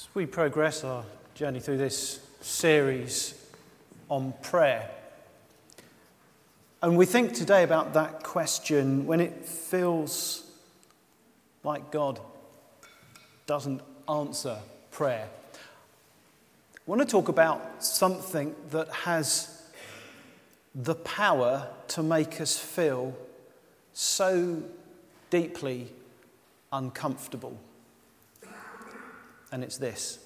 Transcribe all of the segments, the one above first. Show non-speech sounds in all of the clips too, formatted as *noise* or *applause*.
As we progress our journey through this series on prayer, and we think today about that question when it feels like God doesn't answer prayer. I want to talk about something that has the power to make us feel so deeply uncomfortable. And it's this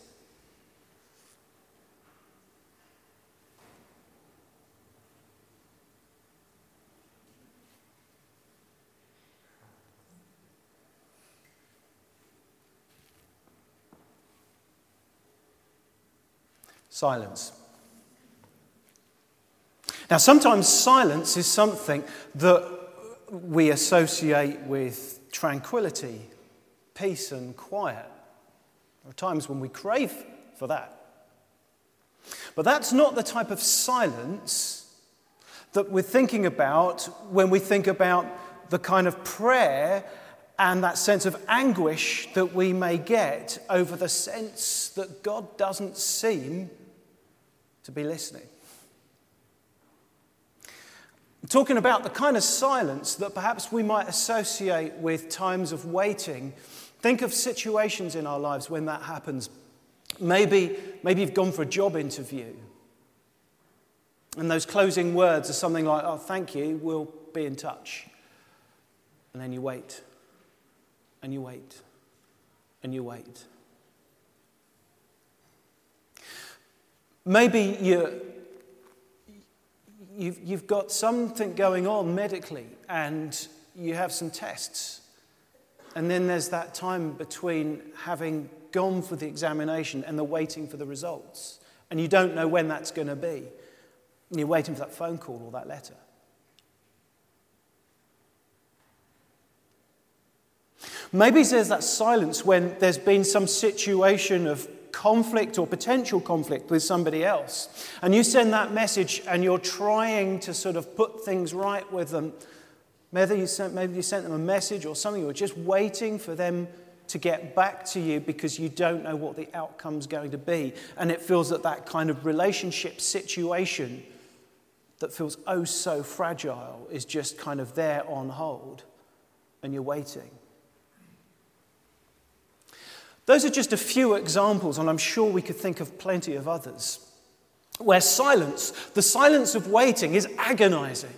silence. Now, sometimes silence is something that we associate with tranquility, peace, and quiet. There are times when we crave for that. But that's not the type of silence that we're thinking about when we think about the kind of prayer and that sense of anguish that we may get over the sense that God doesn't seem to be listening. I'm talking about the kind of silence that perhaps we might associate with times of waiting Think of situations in our lives when that happens. Maybe, maybe you've gone for a job interview. And those closing words are something like, oh, thank you, we'll be in touch. And then you wait, and you wait, and you wait. Maybe you, you've, you've got something going on medically, and you have some tests and then there's that time between having gone for the examination and the waiting for the results. And you don't know when that's going to be. And you're waiting for that phone call or that letter. Maybe there's that silence when there's been some situation of conflict or potential conflict with somebody else. And you send that message and you're trying to sort of put things right with them. Maybe you, sent, maybe you sent them a message or something, you were just waiting for them to get back to you because you don't know what the outcome's going to be. And it feels that that kind of relationship situation that feels oh so fragile is just kind of there on hold and you're waiting. Those are just a few examples, and I'm sure we could think of plenty of others, where silence, the silence of waiting, is agonizing.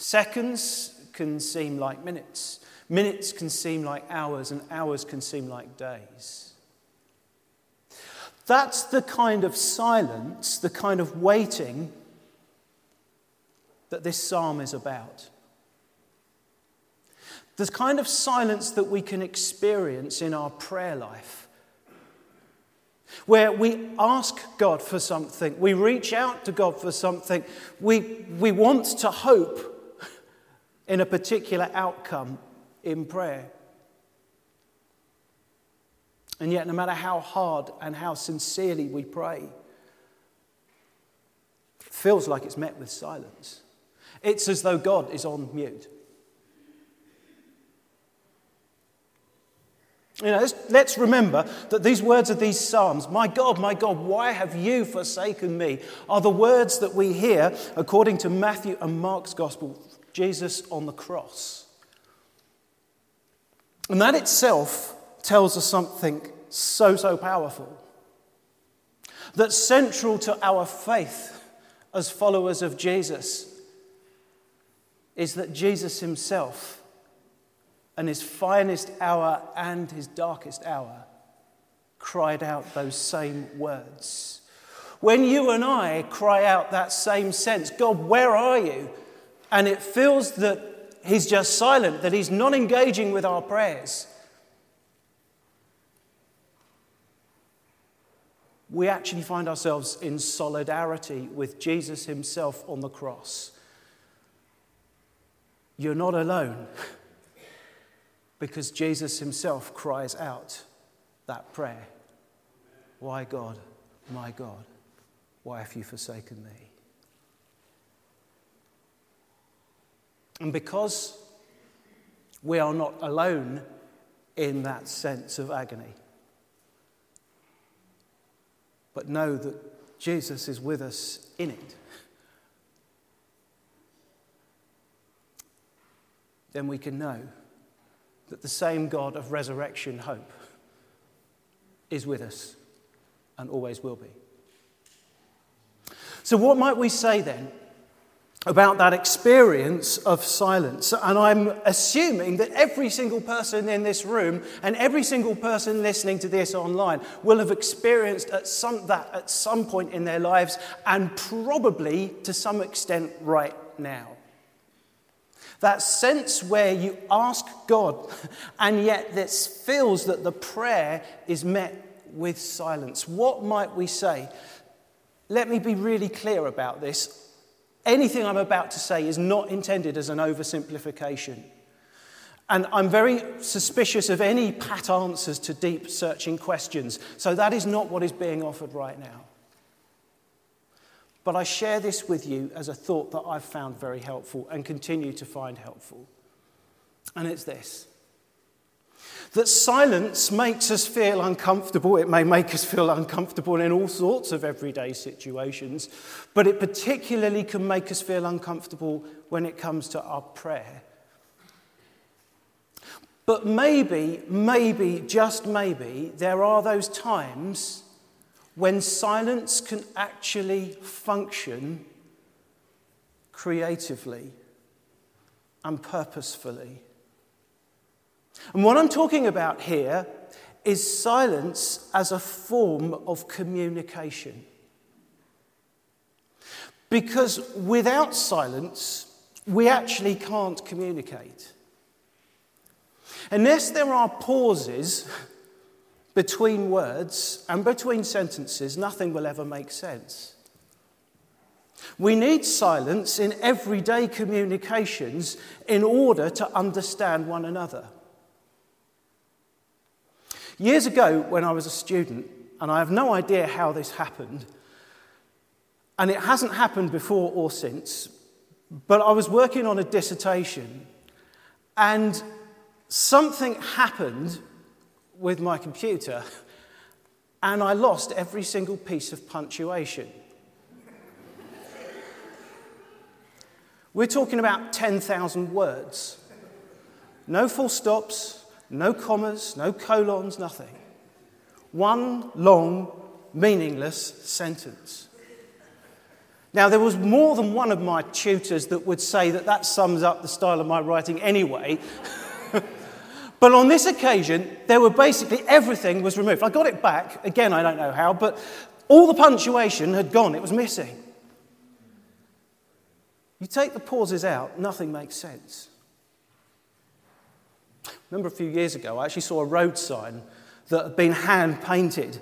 Seconds can seem like minutes, minutes can seem like hours, and hours can seem like days. That's the kind of silence, the kind of waiting that this psalm is about. The kind of silence that we can experience in our prayer life, where we ask God for something, we reach out to God for something, we, we want to hope in a particular outcome in prayer. And yet, no matter how hard and how sincerely we pray, it feels like it's met with silence. It's as though God is on mute. You know, let's, let's, remember that these words of these Psalms, my God, my God, why have you forsaken me, are the words that we hear according to Matthew and Mark's Gospel Jesus on the cross. And that itself tells us something so, so powerful. That central to our faith as followers of Jesus is that Jesus himself, in his finest hour and his darkest hour, cried out those same words. When you and I cry out that same sense, God, where are you? And it feels that he's just silent, that he's not engaging with our prayers, we actually find ourselves in solidarity with Jesus himself on the cross. You're not alone *laughs* because Jesus himself cries out that prayer Why, God, my God, why have you forsaken me? And because we are not alone in that sense of agony, but know that Jesus is with us in it, then we can know that the same God of resurrection hope is with us and always will be. So, what might we say then about that experience of silence? And I'm assuming that every single person in this room and every single person listening to this online will have experienced at some, that at some point in their lives and probably to some extent right now. That sense where you ask God, *laughs* and yet this feels that the prayer is met with silence. What might we say? Let me be really clear about this. Anything I'm about to say is not intended as an oversimplification. And I'm very suspicious of any pat answers to deep searching questions. So that is not what is being offered right now. But I share this with you as a thought that I've found very helpful and continue to find helpful. And it's this that silence makes us feel uncomfortable. It may make us feel uncomfortable in all sorts of everyday situations, but it particularly can make us feel uncomfortable when it comes to our prayer. But maybe, maybe, just maybe, there are those times when silence can actually function creatively and purposefully. And what I'm talking about here is silence as a form of communication. Because without silence, we actually can't communicate. Unless there are pauses *laughs* between words and between sentences, nothing will ever make sense. We need silence in everyday communications in order to understand one another. Years ago, when I was a student, and I have no idea how this happened, and it hasn't happened before or since, but I was working on a dissertation, and something happened with my computer, and I lost every single piece of punctuation. We're talking about 10,000 words. No full stops, no commas, no colons, nothing. One long, meaningless sentence. Now, there was more than one of my tutors that would say that that sums up the style of my writing anyway. *laughs* but on this occasion, there were basically everything was removed. I got it back, again, I don't know how, but all the punctuation had gone, it was missing. You take the pauses out, nothing makes sense. Remember a few years ago, I actually saw a road sign that had been hand painted,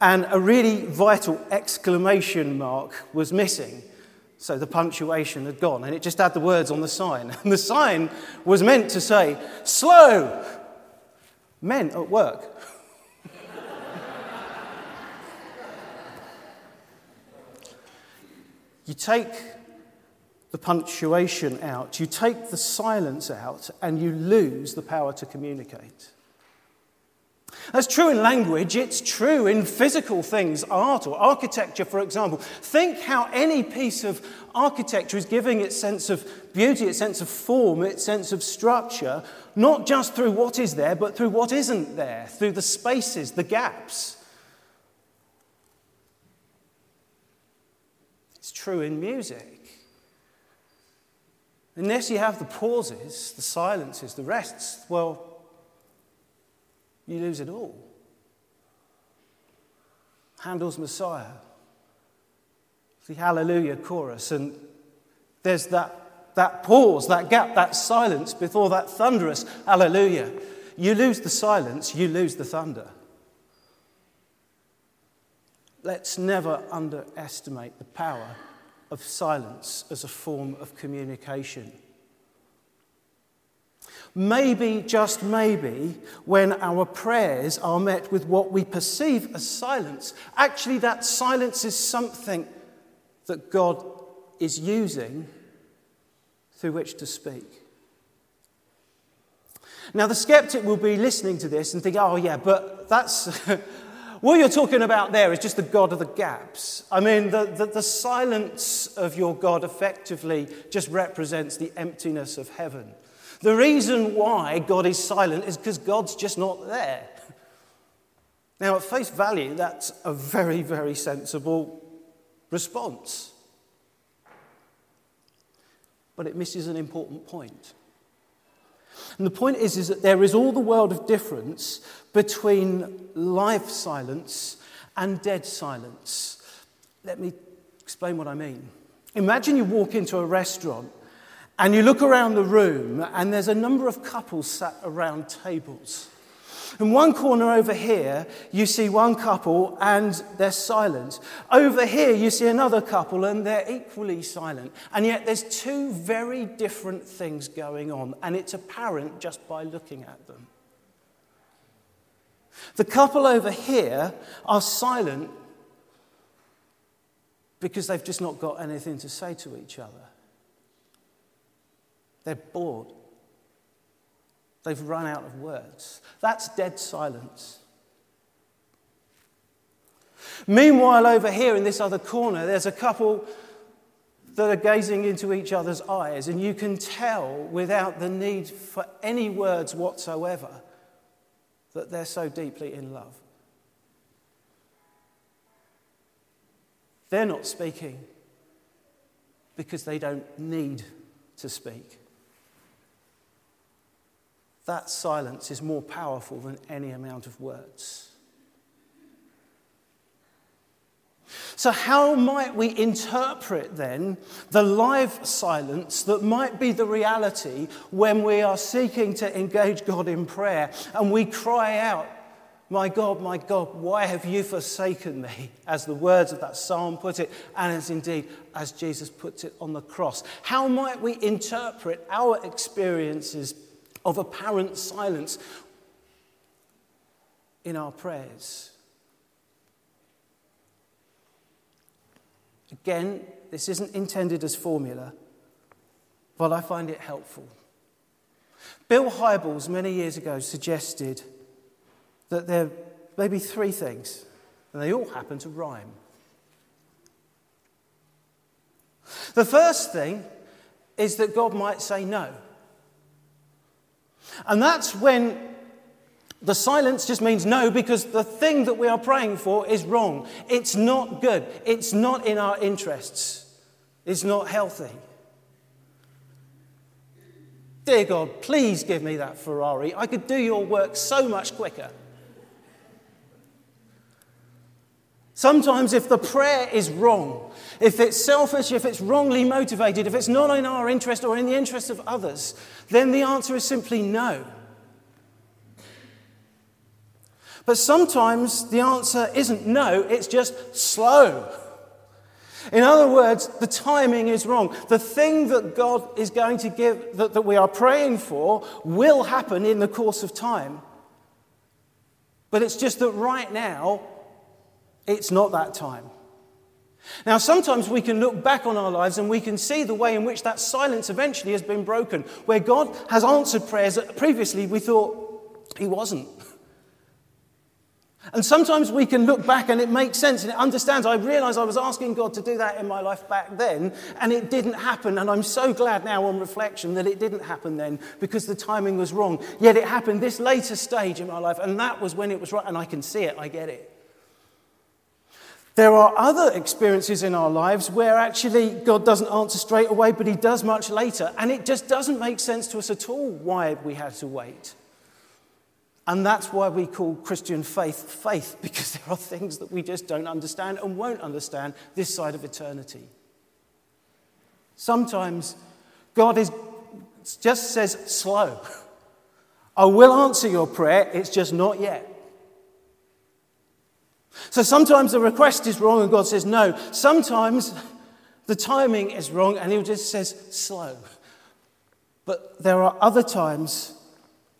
and a really vital exclamation mark was missing. So the punctuation had gone, and it just had the words on the sign. *laughs* And the sign was meant to say, Slow! Men at work. *laughs* you take the punctuation out, you take the silence out, and you lose the power to communicate. That's true in language, it's true in physical things, art or architecture, for example. Think how any piece of architecture is giving its sense of beauty, its sense of form, its sense of structure, not just through what is there, but through what isn't there, through the spaces, the gaps. It's true in music. Unless you have the pauses, the silences, the rests, well, you lose it all. Handel's Messiah, the Hallelujah chorus, and there's that, that pause, that gap, that silence before that thunderous Hallelujah. You lose the silence, you lose the thunder. Let's never underestimate the power of silence as a form of communication. Maybe, just maybe, when our prayers are met with what we perceive as silence, actually that silence is something that God is using through which to speak. Now, the skeptic will be listening to this and think, oh, yeah, but that's *laughs* What you're talking about there is just the God of the gaps. I mean, the, the, the, silence of your God effectively just represents the emptiness of heaven. The reason why God is silent is because God's just not there. Now, at face value, that's a very, very sensible response. But it misses an important point. And the point is, is that there is all the world of difference between live silence and dead silence. Let me explain what I mean. Imagine you walk into a restaurant and you look around the room and there's a number of couples sat around tables. In one corner over here, you see one couple and they're silent. Over here, you see another couple and they're equally silent. And yet, there's two very different things going on, and it's apparent just by looking at them. The couple over here are silent because they've just not got anything to say to each other. They're bored. They've run out of words. That's dead silence. Meanwhile, over here in this other corner, there's a couple that are gazing into each other's eyes, and you can tell without the need for any words whatsoever that they're so deeply in love. They're not speaking because they don't need to speak that silence is more powerful than any amount of words. So, how might we interpret then the live silence that might be the reality when we are seeking to engage God in prayer and we cry out, My God, my God, why have you forsaken me? As the words of that psalm put it, and as indeed as Jesus puts it on the cross. How might we interpret our experiences of apparent silence in our prayers. Again, this isn't intended as formula, but I find it helpful. Bill Hybels, many years ago, suggested that there may be three things, and they all happen to rhyme. The first thing is that God might say no. And that's when the silence just means no because the thing that we are praying for is wrong. It's not good. It's not in our interests. It's not healthy. Dear God, please give me that Ferrari. I could do your work so much quicker. Sometimes, if the prayer is wrong, if it's selfish, if it's wrongly motivated, if it's not in our interest or in the interest of others, then the answer is simply no. But sometimes the answer isn't no, it's just slow. In other words, the timing is wrong. The thing that God is going to give, that, that we are praying for, will happen in the course of time. But it's just that right now, it's not that time. Now, sometimes we can look back on our lives and we can see the way in which that silence eventually has been broken, where God has answered prayers that previously we thought He wasn't. *laughs* And sometimes we can look back and it makes sense and it understands. I realize I was asking God to do that in my life back then and it didn't happen. And I'm so glad now on reflection that it didn't happen then because the timing was wrong. Yet it happened this later stage in my life and that was when it was right. And I can see it, I get it. There are other experiences in our lives where actually God doesn't answer straight away, but He does much later. And it just doesn't make sense to us at all why we had to wait. And that's why we call Christian faith faith, *laughs* because there are things that we just don't understand and won't understand this side of eternity. Sometimes God is, just says slow. I will answer your prayer, it's just not yet. So sometimes the request is wrong and God says no. Sometimes the timing is wrong and He just says slow. But there are other times,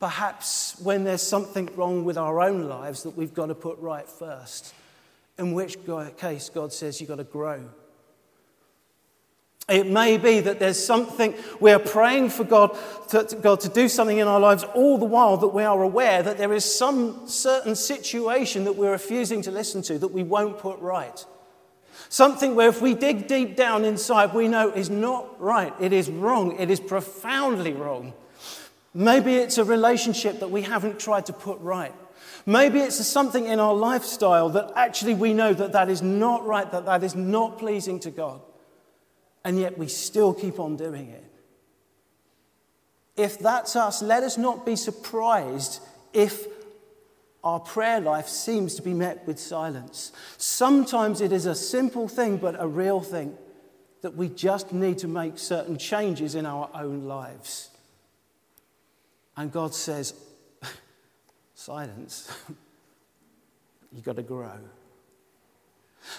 perhaps when there's something wrong with our own lives that we've got to put right first, in which case God says you've got to grow. It may be that there's something we are praying for God to, to, God to do something in our lives all the while that we are aware that there is some certain situation that we're refusing to listen to that we won't put right. Something where if we dig deep down inside, we know is not right. It is wrong. It is profoundly wrong. Maybe it's a relationship that we haven't tried to put right. Maybe it's something in our lifestyle that actually we know that that is not right, that that is not pleasing to God and yet we still keep on doing it. If that's us, let us not be surprised if our prayer life seems to be met with silence. Sometimes it is a simple thing, but a real thing that we just need to make certain changes in our own lives. And God says, *laughs* silence. *laughs* You've got to grow.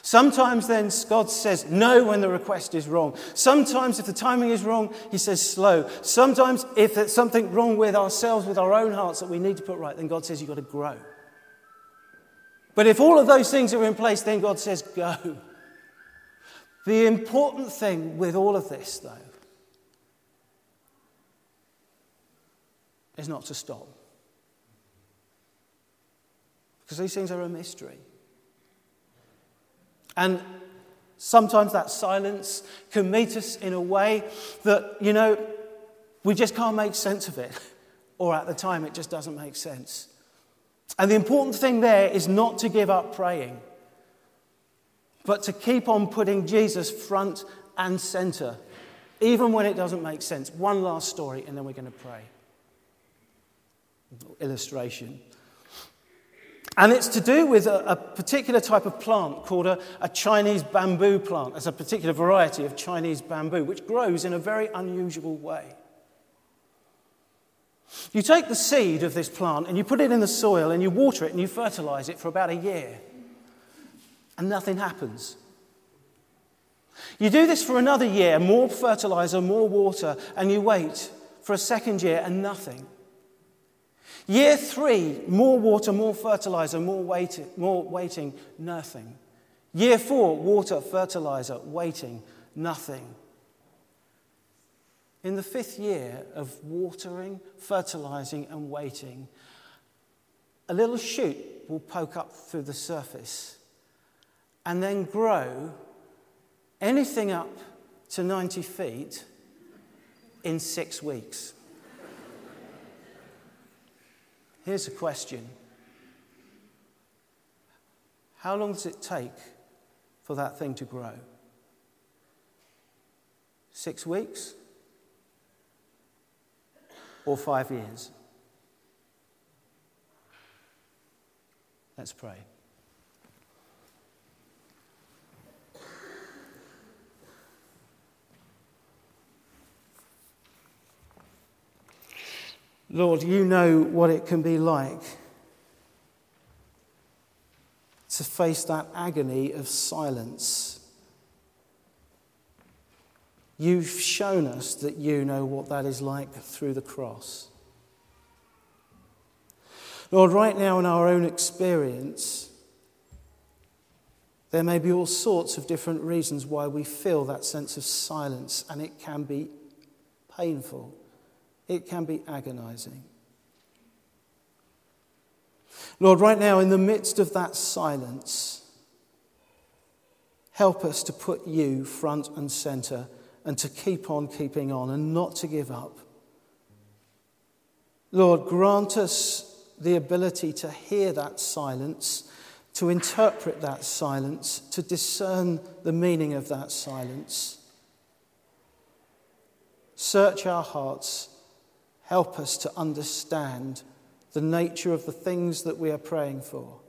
Sometimes then God says no when the request is wrong. Sometimes if the timing is wrong, he says slow. Sometimes if there's something wrong with ourselves, with our own hearts that we need to put right, then God says you've got to grow. But if all of those things are in place, then God says go. The important thing with all of this, though, is not to stop. Because these things are a mystery. And sometimes that silence can meet us in a way that, you know, we just can't make sense of it. *laughs* Or at the time, it just doesn't make sense. And the important thing there is not to give up praying, but to keep on putting Jesus front and center, even when it doesn't make sense. One last story, and then we're going to pray. Illustration. And it's to do with a, a particular type of plant called a, a Chinese bamboo plant. There's a particular variety of Chinese bamboo which grows in a very unusual way. You take the seed of this plant and you put it in the soil and you water it and you fertilize it for about a year, and nothing happens. You do this for another year, more fertilizer, more water, and you wait for a second year and nothing. Year three, more water, more fertilizer, more, wait- more waiting, nothing. Year four, water, fertilizer, waiting, nothing. In the fifth year of watering, fertilizing, and waiting, a little shoot will poke up through the surface and then grow anything up to 90 feet in six weeks. Here's a question How long does it take for that thing to grow? Six weeks? Or five years? Let's pray. Lord, you know what it can be like to face that agony of silence. You've shown us that you know what that is like through the cross. Lord, right now in our own experience, there may be all sorts of different reasons why we feel that sense of silence, and it can be painful it can be agonizing. Lord, right now, in the midst of that silence, help us to put you front and center and to keep on keeping on and not to give up. Lord, grant us the ability to hear that silence, to interpret that silence, to discern the meaning of that silence. Search our hearts Help us to understand the nature of the things that we are praying for.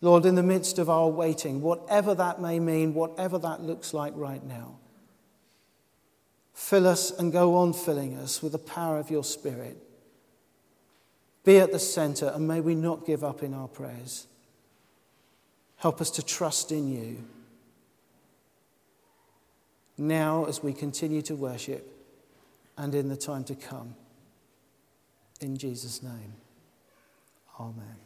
Lord, in the midst of our waiting, whatever that may mean, whatever that looks like right now, fill us and go on filling us with the power of your Spirit. Be at the center, and may we not give up in our prayers. Help us to trust in you now as we continue to worship and in the time to come. In Jesus' name, amen.